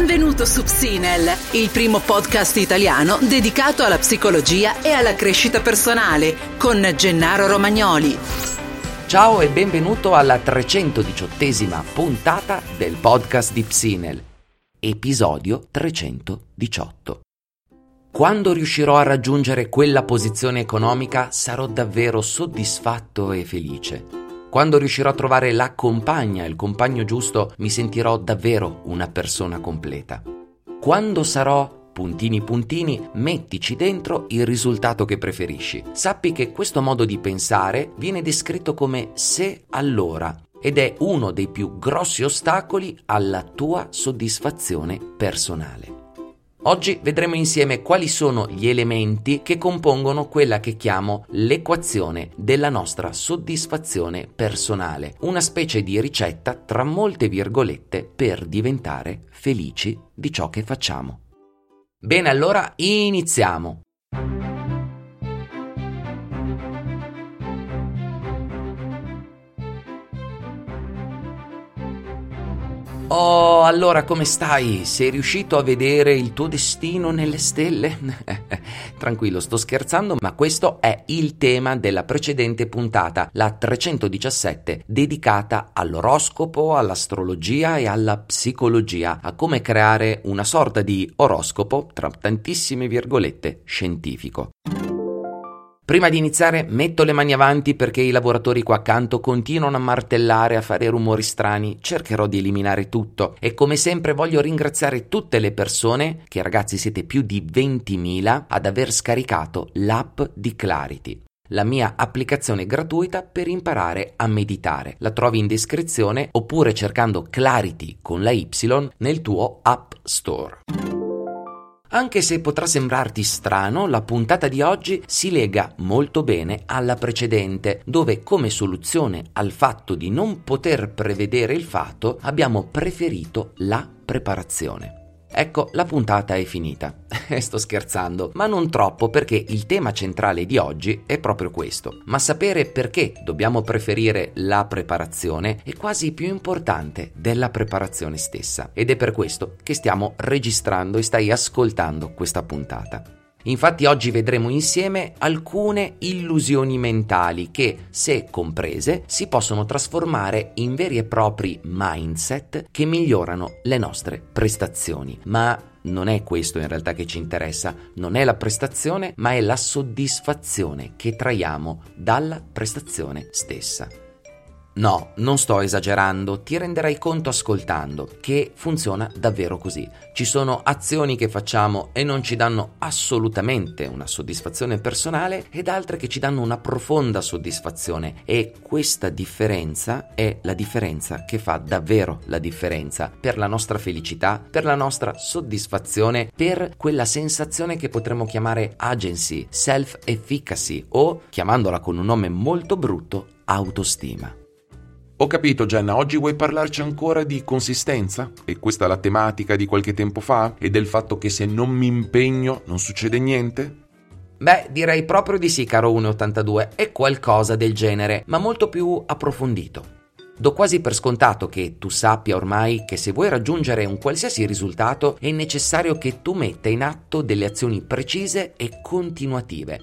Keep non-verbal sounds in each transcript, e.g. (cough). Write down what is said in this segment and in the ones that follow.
Benvenuto su Psinel, il primo podcast italiano dedicato alla psicologia e alla crescita personale con Gennaro Romagnoli. Ciao e benvenuto alla 318esima puntata del podcast di Psinel, episodio 318. Quando riuscirò a raggiungere quella posizione economica sarò davvero soddisfatto e felice. Quando riuscirò a trovare la compagna, il compagno giusto, mi sentirò davvero una persona completa. Quando sarò puntini puntini, mettici dentro il risultato che preferisci. Sappi che questo modo di pensare viene descritto come se allora ed è uno dei più grossi ostacoli alla tua soddisfazione personale. Oggi vedremo insieme quali sono gli elementi che compongono quella che chiamo l'equazione della nostra soddisfazione personale, una specie di ricetta tra molte virgolette per diventare felici di ciò che facciamo. Bene, allora iniziamo. Oh, allora come stai? Sei riuscito a vedere il tuo destino nelle stelle? (laughs) Tranquillo, sto scherzando, ma questo è il tema della precedente puntata, la 317, dedicata all'oroscopo, all'astrologia e alla psicologia, a come creare una sorta di oroscopo, tra tantissime virgolette, scientifico. Prima di iniziare metto le mani avanti perché i lavoratori qua accanto continuano a martellare, a fare rumori strani, cercherò di eliminare tutto e come sempre voglio ringraziare tutte le persone, che ragazzi siete più di 20.000, ad aver scaricato l'app di Clarity la mia applicazione gratuita per imparare a meditare. La trovi in descrizione oppure cercando Clarity con la Y nel tuo App Store. Anche se potrà sembrarti strano, la puntata di oggi si lega molto bene alla precedente, dove come soluzione al fatto di non poter prevedere il fatto abbiamo preferito la preparazione. Ecco, la puntata è finita. (laughs) Sto scherzando, ma non troppo perché il tema centrale di oggi è proprio questo. Ma sapere perché dobbiamo preferire la preparazione è quasi più importante della preparazione stessa. Ed è per questo che stiamo registrando e stai ascoltando questa puntata. Infatti oggi vedremo insieme alcune illusioni mentali che, se comprese, si possono trasformare in veri e propri mindset che migliorano le nostre prestazioni. Ma non è questo in realtà che ci interessa, non è la prestazione, ma è la soddisfazione che traiamo dalla prestazione stessa. No, non sto esagerando, ti renderai conto ascoltando che funziona davvero così. Ci sono azioni che facciamo e non ci danno assolutamente una soddisfazione personale ed altre che ci danno una profonda soddisfazione e questa differenza è la differenza che fa davvero la differenza per la nostra felicità, per la nostra soddisfazione, per quella sensazione che potremmo chiamare agency, self-efficacy o, chiamandola con un nome molto brutto, autostima. Ho capito Jenna, oggi vuoi parlarci ancora di consistenza? E questa è la tematica di qualche tempo fa? E del fatto che se non mi impegno non succede niente? Beh, direi proprio di sì, caro 1,82, è qualcosa del genere, ma molto più approfondito. Do quasi per scontato che tu sappia ormai che se vuoi raggiungere un qualsiasi risultato è necessario che tu metta in atto delle azioni precise e continuative,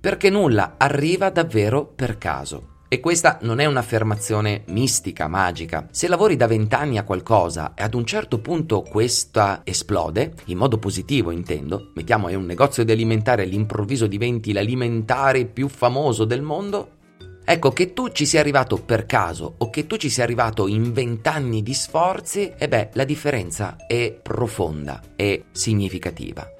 perché nulla arriva davvero per caso. E questa non è un'affermazione mistica, magica. Se lavori da vent'anni a qualcosa e ad un certo punto questa esplode, in modo positivo intendo, mettiamo è un negozio di alimentare all'improvviso diventi l'alimentare più famoso del mondo, Ecco, che tu ci sia arrivato per caso o che tu ci sia arrivato in vent'anni di sforzi, e beh, la differenza è profonda e significativa.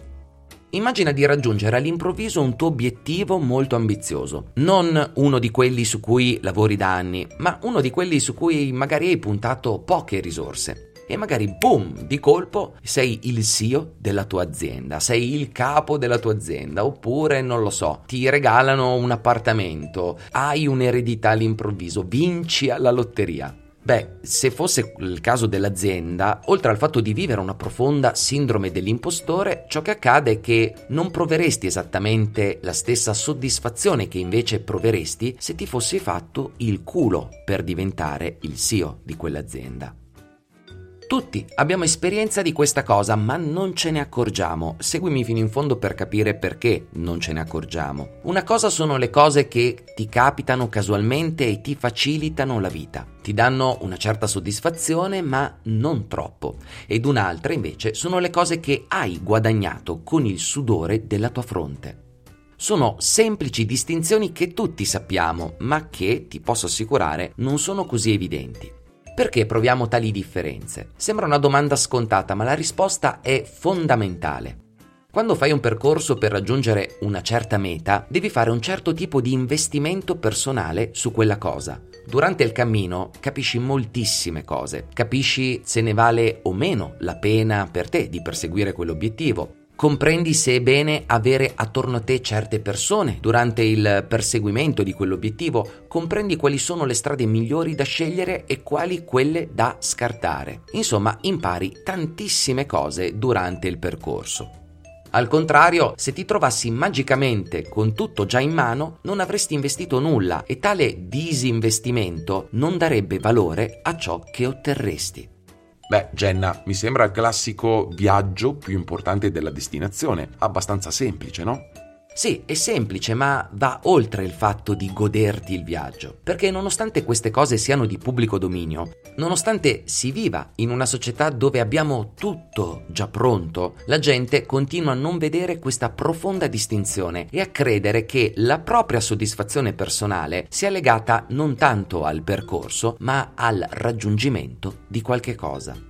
Immagina di raggiungere all'improvviso un tuo obiettivo molto ambizioso, non uno di quelli su cui lavori da anni, ma uno di quelli su cui magari hai puntato poche risorse. E magari, boom, di colpo sei il CEO della tua azienda, sei il capo della tua azienda, oppure, non lo so, ti regalano un appartamento, hai un'eredità all'improvviso, vinci alla lotteria. Beh, se fosse il caso dell'azienda, oltre al fatto di vivere una profonda sindrome dell'impostore, ciò che accade è che non proveresti esattamente la stessa soddisfazione che invece proveresti se ti fossi fatto il culo per diventare il CEO di quell'azienda. Tutti abbiamo esperienza di questa cosa, ma non ce ne accorgiamo. Seguimi fino in fondo per capire perché non ce ne accorgiamo. Una cosa sono le cose che ti capitano casualmente e ti facilitano la vita. Ti danno una certa soddisfazione, ma non troppo. Ed un'altra invece sono le cose che hai guadagnato con il sudore della tua fronte. Sono semplici distinzioni che tutti sappiamo, ma che, ti posso assicurare, non sono così evidenti. Perché proviamo tali differenze? Sembra una domanda scontata, ma la risposta è fondamentale. Quando fai un percorso per raggiungere una certa meta, devi fare un certo tipo di investimento personale su quella cosa. Durante il cammino capisci moltissime cose, capisci se ne vale o meno la pena per te di perseguire quell'obiettivo, Comprendi se è bene avere attorno a te certe persone durante il perseguimento di quell'obiettivo, comprendi quali sono le strade migliori da scegliere e quali quelle da scartare. Insomma, impari tantissime cose durante il percorso. Al contrario, se ti trovassi magicamente con tutto già in mano, non avresti investito nulla e tale disinvestimento non darebbe valore a ciò che otterresti. Beh, Jenna, mi sembra il classico viaggio più importante della destinazione, abbastanza semplice, no? Sì, è semplice, ma va oltre il fatto di goderti il viaggio, perché nonostante queste cose siano di pubblico dominio, nonostante si viva in una società dove abbiamo tutto già pronto, la gente continua a non vedere questa profonda distinzione e a credere che la propria soddisfazione personale sia legata non tanto al percorso, ma al raggiungimento di qualche cosa.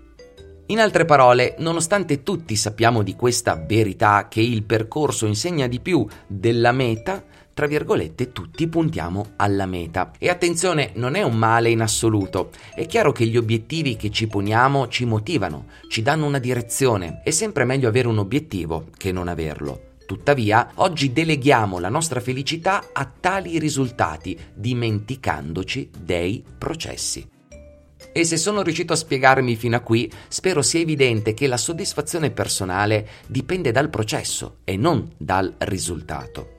In altre parole, nonostante tutti sappiamo di questa verità che il percorso insegna di più della meta, tra virgolette, tutti puntiamo alla meta. E attenzione, non è un male in assoluto. È chiaro che gli obiettivi che ci poniamo ci motivano, ci danno una direzione. È sempre meglio avere un obiettivo che non averlo. Tuttavia, oggi deleghiamo la nostra felicità a tali risultati, dimenticandoci dei processi. E se sono riuscito a spiegarmi fino a qui, spero sia evidente che la soddisfazione personale dipende dal processo e non dal risultato.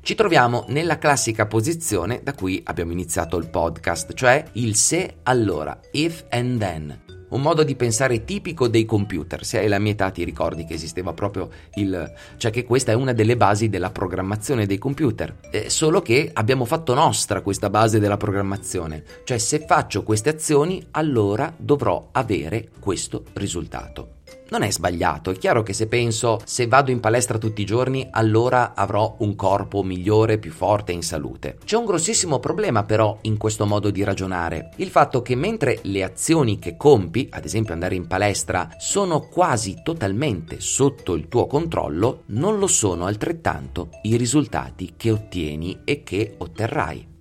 Ci troviamo nella classica posizione da cui abbiamo iniziato il podcast, cioè il se allora, if and then un modo di pensare tipico dei computer. Se hai la mia età ti ricordi che esisteva proprio il... cioè che questa è una delle basi della programmazione dei computer. Eh, solo che abbiamo fatto nostra questa base della programmazione. Cioè se faccio queste azioni allora dovrò avere questo risultato. Non è sbagliato, è chiaro che se penso se vado in palestra tutti i giorni allora avrò un corpo migliore, più forte e in salute. C'è un grossissimo problema però in questo modo di ragionare, il fatto che mentre le azioni che compi, ad esempio andare in palestra, sono quasi totalmente sotto il tuo controllo, non lo sono altrettanto i risultati che ottieni e che otterrai.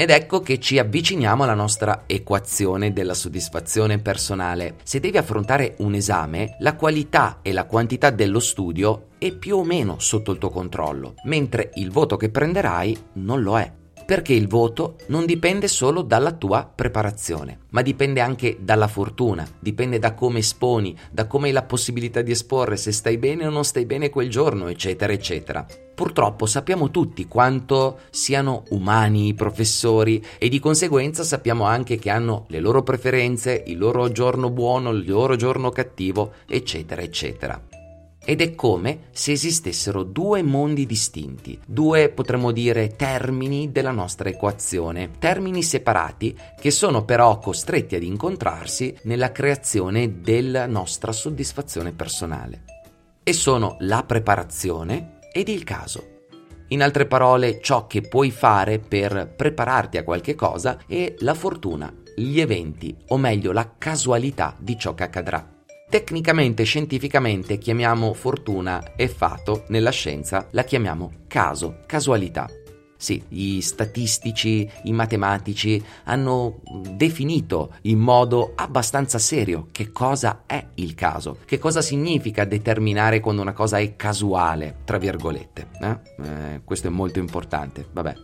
Ed ecco che ci avviciniamo alla nostra equazione della soddisfazione personale. Se devi affrontare un esame, la qualità e la quantità dello studio è più o meno sotto il tuo controllo, mentre il voto che prenderai non lo è perché il voto non dipende solo dalla tua preparazione, ma dipende anche dalla fortuna, dipende da come esponi, da come hai la possibilità di esporre, se stai bene o non stai bene quel giorno, eccetera, eccetera. Purtroppo sappiamo tutti quanto siano umani i professori e di conseguenza sappiamo anche che hanno le loro preferenze, il loro giorno buono, il loro giorno cattivo, eccetera, eccetera ed è come se esistessero due mondi distinti, due potremmo dire termini della nostra equazione, termini separati che sono però costretti ad incontrarsi nella creazione della nostra soddisfazione personale. E sono la preparazione ed il caso. In altre parole, ciò che puoi fare per prepararti a qualche cosa e la fortuna, gli eventi, o meglio la casualità di ciò che accadrà. Tecnicamente, scientificamente chiamiamo fortuna e fato, nella scienza la chiamiamo caso, casualità. Sì, gli statistici, i matematici hanno definito in modo abbastanza serio che cosa è il caso, che cosa significa determinare quando una cosa è casuale, tra virgolette. Eh? Eh, questo è molto importante, vabbè.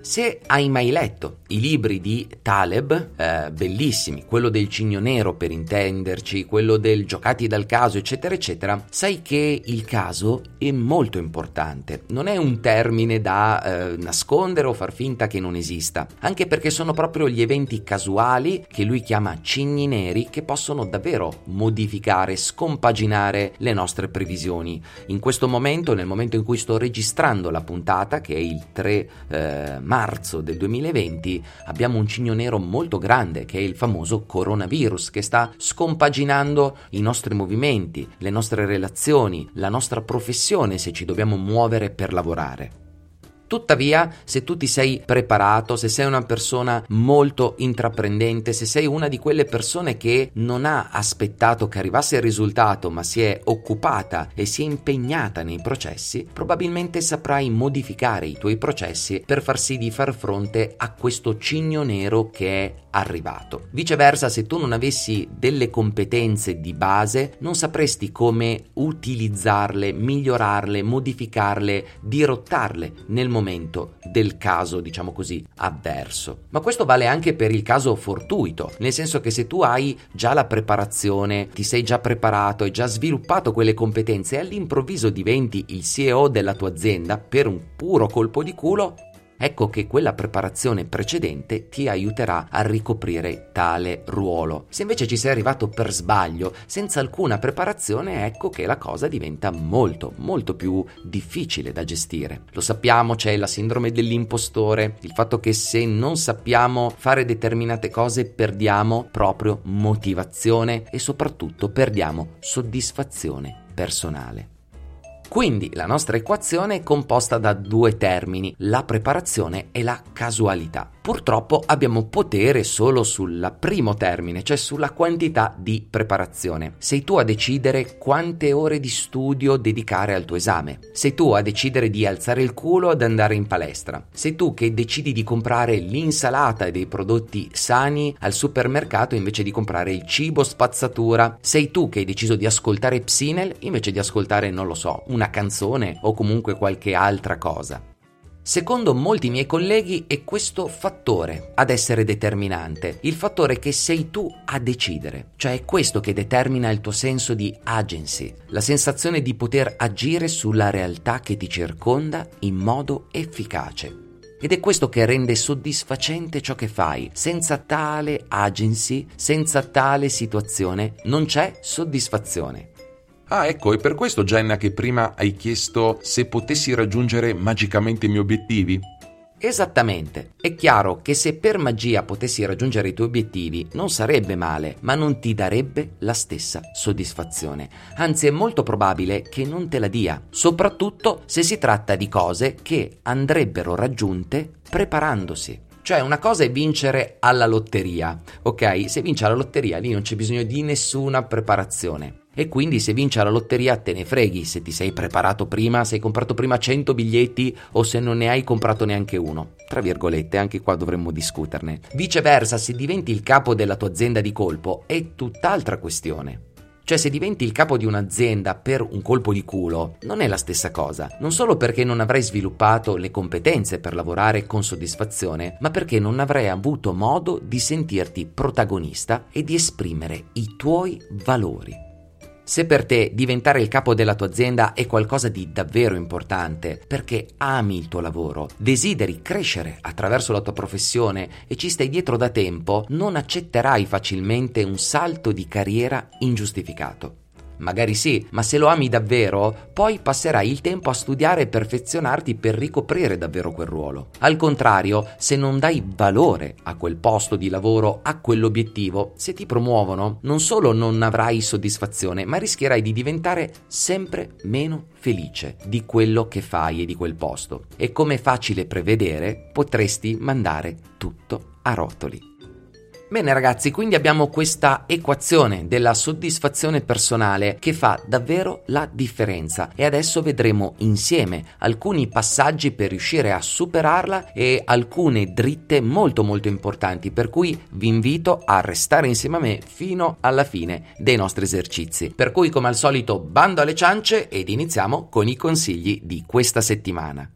Se hai mai letto i libri di Taleb, eh, bellissimi, quello del cigno nero per intenderci, quello del giocati dal caso, eccetera, eccetera, sai che il caso è molto importante. Non è un termine da eh, nascondere o far finta che non esista, anche perché sono proprio gli eventi casuali che lui chiama cigni neri che possono davvero modificare, scompaginare le nostre previsioni. In questo momento, nel momento in cui sto registrando la puntata, che è il 3 eh, marzo, del 2020 abbiamo un cigno nero molto grande che è il famoso coronavirus che sta scompaginando i nostri movimenti, le nostre relazioni, la nostra professione se ci dobbiamo muovere per lavorare. Tuttavia, se tu ti sei preparato, se sei una persona molto intraprendente, se sei una di quelle persone che non ha aspettato che arrivasse il risultato, ma si è occupata e si è impegnata nei processi, probabilmente saprai modificare i tuoi processi per far sì di far fronte a questo cigno nero che è arrivato. Viceversa, se tu non avessi delle competenze di base, non sapresti come utilizzarle, migliorarle, modificarle, dirottarle nel momento del caso, diciamo così, avverso. Ma questo vale anche per il caso fortuito, nel senso che se tu hai già la preparazione, ti sei già preparato, hai già sviluppato quelle competenze e all'improvviso diventi il CEO della tua azienda per un puro colpo di culo, ecco che quella preparazione precedente ti aiuterà a ricoprire tale ruolo. Se invece ci sei arrivato per sbaglio, senza alcuna preparazione, ecco che la cosa diventa molto, molto più difficile da gestire. Lo sappiamo, c'è la sindrome dell'impostore, il fatto che se non sappiamo fare determinate cose perdiamo proprio motivazione e soprattutto perdiamo soddisfazione personale. Quindi la nostra equazione è composta da due termini, la preparazione e la casualità. Purtroppo abbiamo potere solo sul primo termine, cioè sulla quantità di preparazione. Sei tu a decidere quante ore di studio dedicare al tuo esame. Sei tu a decidere di alzare il culo ad andare in palestra. Sei tu che decidi di comprare l'insalata e dei prodotti sani al supermercato invece di comprare il cibo spazzatura. Sei tu che hai deciso di ascoltare Psinel invece di ascoltare, non lo so, una canzone o comunque qualche altra cosa. Secondo molti miei colleghi è questo fattore ad essere determinante, il fattore che sei tu a decidere, cioè è questo che determina il tuo senso di agency, la sensazione di poter agire sulla realtà che ti circonda in modo efficace. Ed è questo che rende soddisfacente ciò che fai. Senza tale agency, senza tale situazione, non c'è soddisfazione. Ah, ecco, è per questo, Jenna, che prima hai chiesto se potessi raggiungere magicamente i miei obiettivi? Esattamente. È chiaro che se per magia potessi raggiungere i tuoi obiettivi non sarebbe male, ma non ti darebbe la stessa soddisfazione. Anzi, è molto probabile che non te la dia, soprattutto se si tratta di cose che andrebbero raggiunte preparandosi. Cioè una cosa è vincere alla lotteria, ok? Se vinci alla lotteria lì non c'è bisogno di nessuna preparazione e quindi se vinci alla lotteria te ne freghi se ti sei preparato prima, se hai comprato prima 100 biglietti o se non ne hai comprato neanche uno. Tra virgolette, anche qua dovremmo discuterne. Viceversa, se diventi il capo della tua azienda di colpo è tutt'altra questione. Cioè se diventi il capo di un'azienda per un colpo di culo, non è la stessa cosa. Non solo perché non avrai sviluppato le competenze per lavorare con soddisfazione, ma perché non avrai avuto modo di sentirti protagonista e di esprimere i tuoi valori. Se per te diventare il capo della tua azienda è qualcosa di davvero importante, perché ami il tuo lavoro, desideri crescere attraverso la tua professione e ci stai dietro da tempo, non accetterai facilmente un salto di carriera ingiustificato. Magari sì, ma se lo ami davvero, poi passerai il tempo a studiare e perfezionarti per ricoprire davvero quel ruolo. Al contrario, se non dai valore a quel posto di lavoro, a quell'obiettivo, se ti promuovono, non solo non avrai soddisfazione, ma rischierai di diventare sempre meno felice di quello che fai e di quel posto. E come facile prevedere, potresti mandare tutto a rotoli. Bene ragazzi, quindi abbiamo questa equazione della soddisfazione personale che fa davvero la differenza e adesso vedremo insieme alcuni passaggi per riuscire a superarla e alcune dritte molto molto importanti per cui vi invito a restare insieme a me fino alla fine dei nostri esercizi. Per cui come al solito bando alle ciance ed iniziamo con i consigli di questa settimana.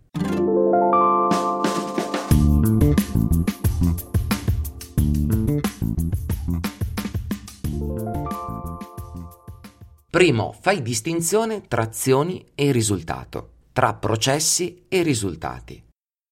Primo, fai distinzione tra azioni e risultato, tra processi e risultati.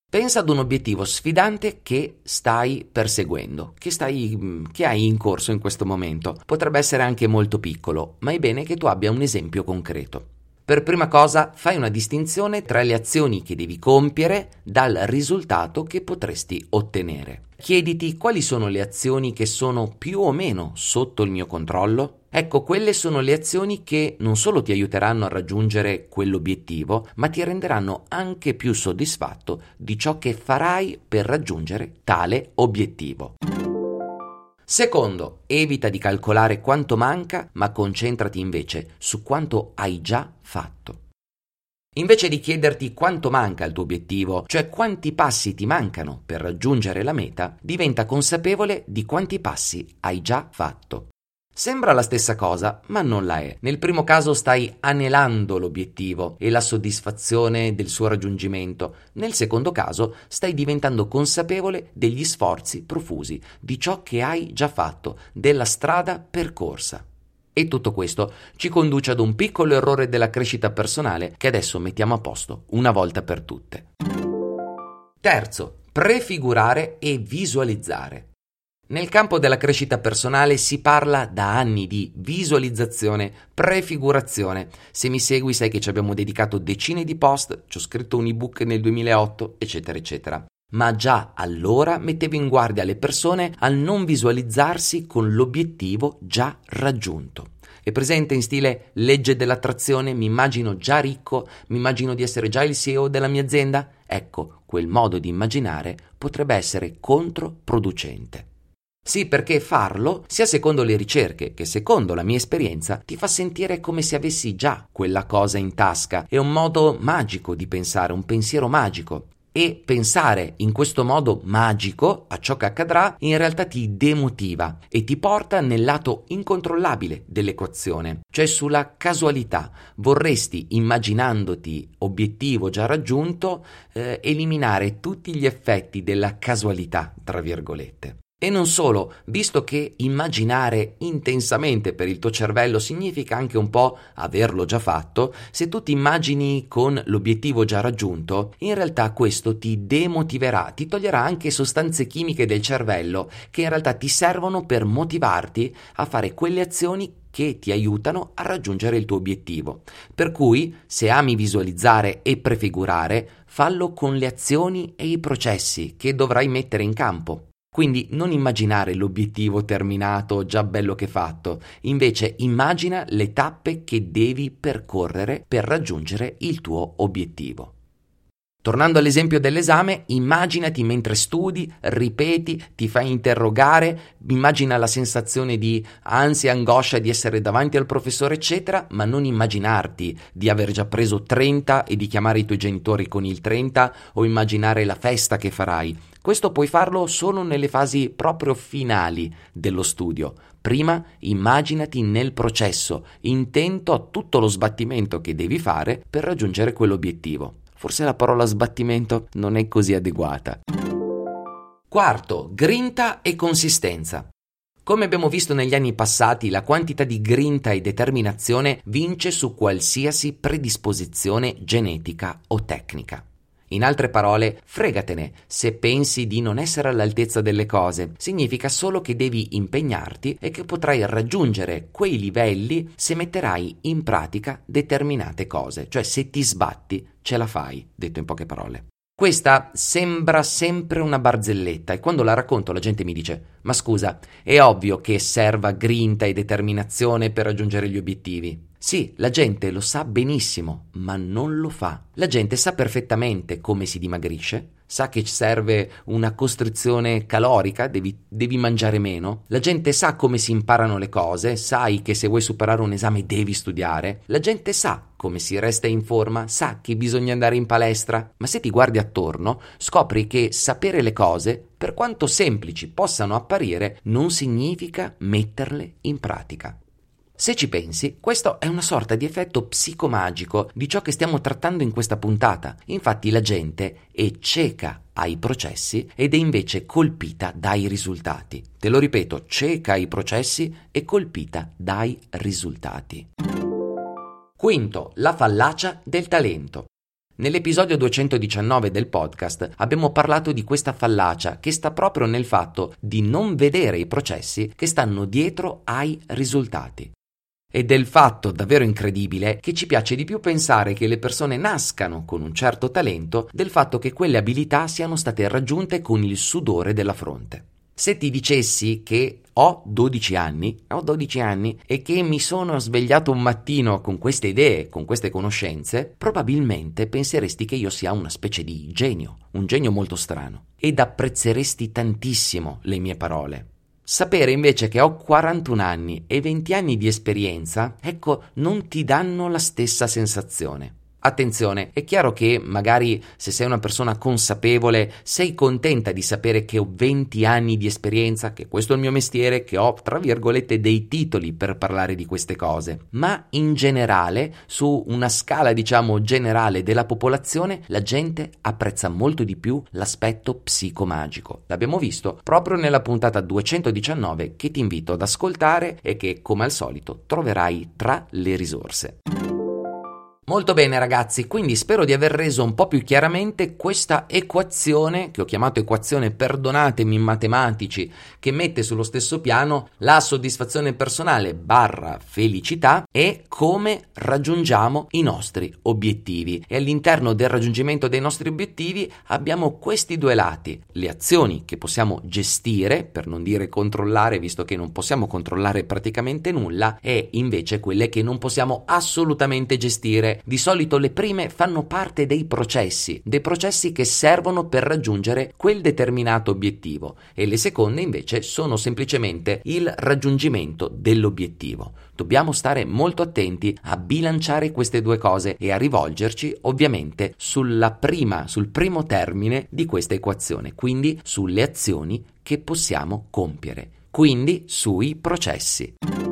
Pensa ad un obiettivo sfidante che stai perseguendo, che, stai, che, hai in corso in questo momento. Potrebbe essere anche molto piccolo, ma è bene che tu abbia un esempio concreto. Per prima cosa fai una distinzione tra le azioni che devi compiere dal risultato che potresti ottenere. Chiediti quali sono le azioni che sono più o meno sotto il mio controllo? Ecco, quelle sono le azioni che non solo ti aiuteranno a raggiungere quell'obiettivo, ma ti renderanno anche più soddisfatto di ciò che farai per raggiungere tale obiettivo. Secondo, evita di calcolare quanto manca, ma concentrati invece su quanto hai già fatto. Invece di chiederti quanto manca al tuo obiettivo, cioè quanti passi ti mancano per raggiungere la meta, diventa consapevole di quanti passi hai già fatto. Sembra la stessa cosa, ma non la è. Nel primo caso stai anelando l'obiettivo e la soddisfazione del suo raggiungimento. Nel secondo caso stai diventando consapevole degli sforzi profusi, di ciò che hai già fatto, della strada percorsa. E tutto questo ci conduce ad un piccolo errore della crescita personale che adesso mettiamo a posto una volta per tutte. Terzo, prefigurare e visualizzare. Nel campo della crescita personale si parla da anni di visualizzazione, prefigurazione. Se mi segui sai che ci abbiamo dedicato decine di post, ci ho scritto un ebook nel 2008, eccetera, eccetera. Ma già allora mettevo in guardia le persone al non visualizzarsi con l'obiettivo già raggiunto. È presente in stile legge dell'attrazione, mi immagino già ricco, mi immagino di essere già il CEO della mia azienda? Ecco, quel modo di immaginare potrebbe essere controproducente. Sì, perché farlo, sia secondo le ricerche che secondo la mia esperienza, ti fa sentire come se avessi già quella cosa in tasca. È un modo magico di pensare, un pensiero magico. E pensare in questo modo magico a ciò che accadrà in realtà ti demotiva e ti porta nel lato incontrollabile dell'equazione, cioè sulla casualità. Vorresti, immaginandoti obiettivo già raggiunto, eh, eliminare tutti gli effetti della casualità, tra virgolette. E non solo, visto che immaginare intensamente per il tuo cervello significa anche un po' averlo già fatto, se tu ti immagini con l'obiettivo già raggiunto, in realtà questo ti demotiverà, ti toglierà anche sostanze chimiche del cervello che in realtà ti servono per motivarti a fare quelle azioni che ti aiutano a raggiungere il tuo obiettivo. Per cui, se ami visualizzare e prefigurare, fallo con le azioni e i processi che dovrai mettere in campo. Quindi non immaginare l'obiettivo terminato, già bello che fatto, invece immagina le tappe che devi percorrere per raggiungere il tuo obiettivo. Tornando all'esempio dell'esame, immaginati mentre studi, ripeti, ti fai interrogare, immagina la sensazione di ansia angoscia di essere davanti al professore, eccetera, ma non immaginarti di aver già preso 30 e di chiamare i tuoi genitori con il 30 o immaginare la festa che farai. Questo puoi farlo solo nelle fasi proprio finali dello studio. Prima immaginati nel processo, intento a tutto lo sbattimento che devi fare per raggiungere quell'obiettivo. Forse la parola sbattimento non è così adeguata. Quarto, grinta e consistenza. Come abbiamo visto negli anni passati, la quantità di grinta e determinazione vince su qualsiasi predisposizione genetica o tecnica. In altre parole, fregatene se pensi di non essere all'altezza delle cose. Significa solo che devi impegnarti e che potrai raggiungere quei livelli se metterai in pratica determinate cose, cioè se ti sbatti ce la fai, detto in poche parole. Questa sembra sempre una barzelletta e quando la racconto la gente mi dice ma scusa, è ovvio che serva grinta e determinazione per raggiungere gli obiettivi. Sì, la gente lo sa benissimo, ma non lo fa. La gente sa perfettamente come si dimagrisce, sa che serve una costrizione calorica, devi, devi, mangiare meno. La gente sa come si imparano le cose, sai che se vuoi superare un esame devi studiare. La gente sa come si resta in forma, sa che bisogna andare in palestra. Ma se ti guardi attorno, scopri che sapere le cose, per quanto semplici possano apparire, non significa metterle in pratica. Se ci pensi, questo è una sorta di effetto psicomagico di ciò che stiamo trattando in questa puntata. Infatti la gente è cieca ai processi ed è invece colpita dai risultati. Te lo ripeto, cieca ai processi e colpita dai risultati. Quinto, la fallacia del talento. Nell'episodio 219 del podcast abbiamo parlato di questa fallacia che sta proprio nel fatto di non vedere i processi che stanno dietro ai risultati. E del fatto davvero incredibile che ci piace di più pensare che le persone nascano con un certo talento del fatto che quelle abilità siano state raggiunte con il sudore della fronte. Se ti dicessi che ho 12 anni, ho 12 anni e che mi sono svegliato un mattino con queste idee, con queste conoscenze, probabilmente penseresti che io sia una specie di genio, un genio molto strano, ed apprezzeresti tantissimo le mie parole. Sapere invece che ho 41 anni e 20 anni di esperienza, ecco, non ti danno la stessa sensazione. Attenzione, è chiaro che magari se sei una persona consapevole sei contenta di sapere che ho 20 anni di esperienza, che questo è il mio mestiere, che ho tra virgolette dei titoli per parlare di queste cose, ma in generale, su una scala diciamo generale della popolazione, la gente apprezza molto di più l'aspetto psicomagico. L'abbiamo visto proprio nella puntata 219 che ti invito ad ascoltare e che come al solito troverai tra le risorse. Molto bene ragazzi, quindi spero di aver reso un po' più chiaramente questa equazione, che ho chiamato equazione perdonatemi matematici, che mette sullo stesso piano la soddisfazione personale barra felicità e come raggiungiamo i nostri obiettivi. E all'interno del raggiungimento dei nostri obiettivi abbiamo questi due lati, le azioni che possiamo gestire, per non dire controllare, visto che non possiamo controllare praticamente nulla, e invece quelle che non possiamo assolutamente gestire di solito le prime fanno parte dei processi, dei processi che servono per raggiungere quel determinato obiettivo e le seconde invece sono semplicemente il raggiungimento dell'obiettivo. Dobbiamo stare molto attenti a bilanciare queste due cose e a rivolgerci ovviamente sulla prima, sul primo termine di questa equazione, quindi sulle azioni che possiamo compiere, quindi sui processi.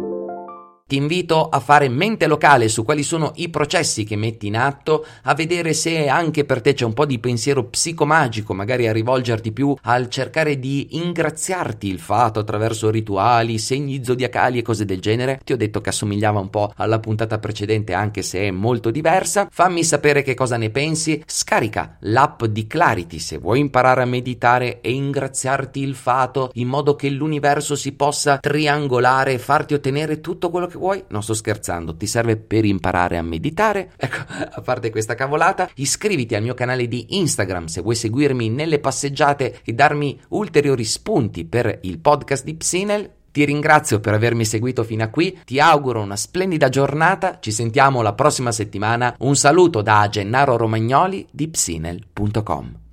Ti invito a fare mente locale su quali sono i processi che metti in atto, a vedere se anche per te c'è un po' di pensiero psicomagico, magari a rivolgerti più al cercare di ingraziarti il fato attraverso rituali, segni zodiacali e cose del genere. Ti ho detto che assomigliava un po' alla puntata precedente anche se è molto diversa. Fammi sapere che cosa ne pensi. Scarica l'app di Clarity se vuoi imparare a meditare e ingraziarti il fato in modo che l'universo si possa triangolare e farti ottenere tutto quello vuoi, non sto scherzando, ti serve per imparare a meditare. Ecco, (laughs) a parte questa cavolata, iscriviti al mio canale di Instagram se vuoi seguirmi nelle passeggiate e darmi ulteriori spunti per il podcast di Psinel. Ti ringrazio per avermi seguito fino a qui, ti auguro una splendida giornata, ci sentiamo la prossima settimana. Un saluto da Gennaro Romagnoli di psinel.com.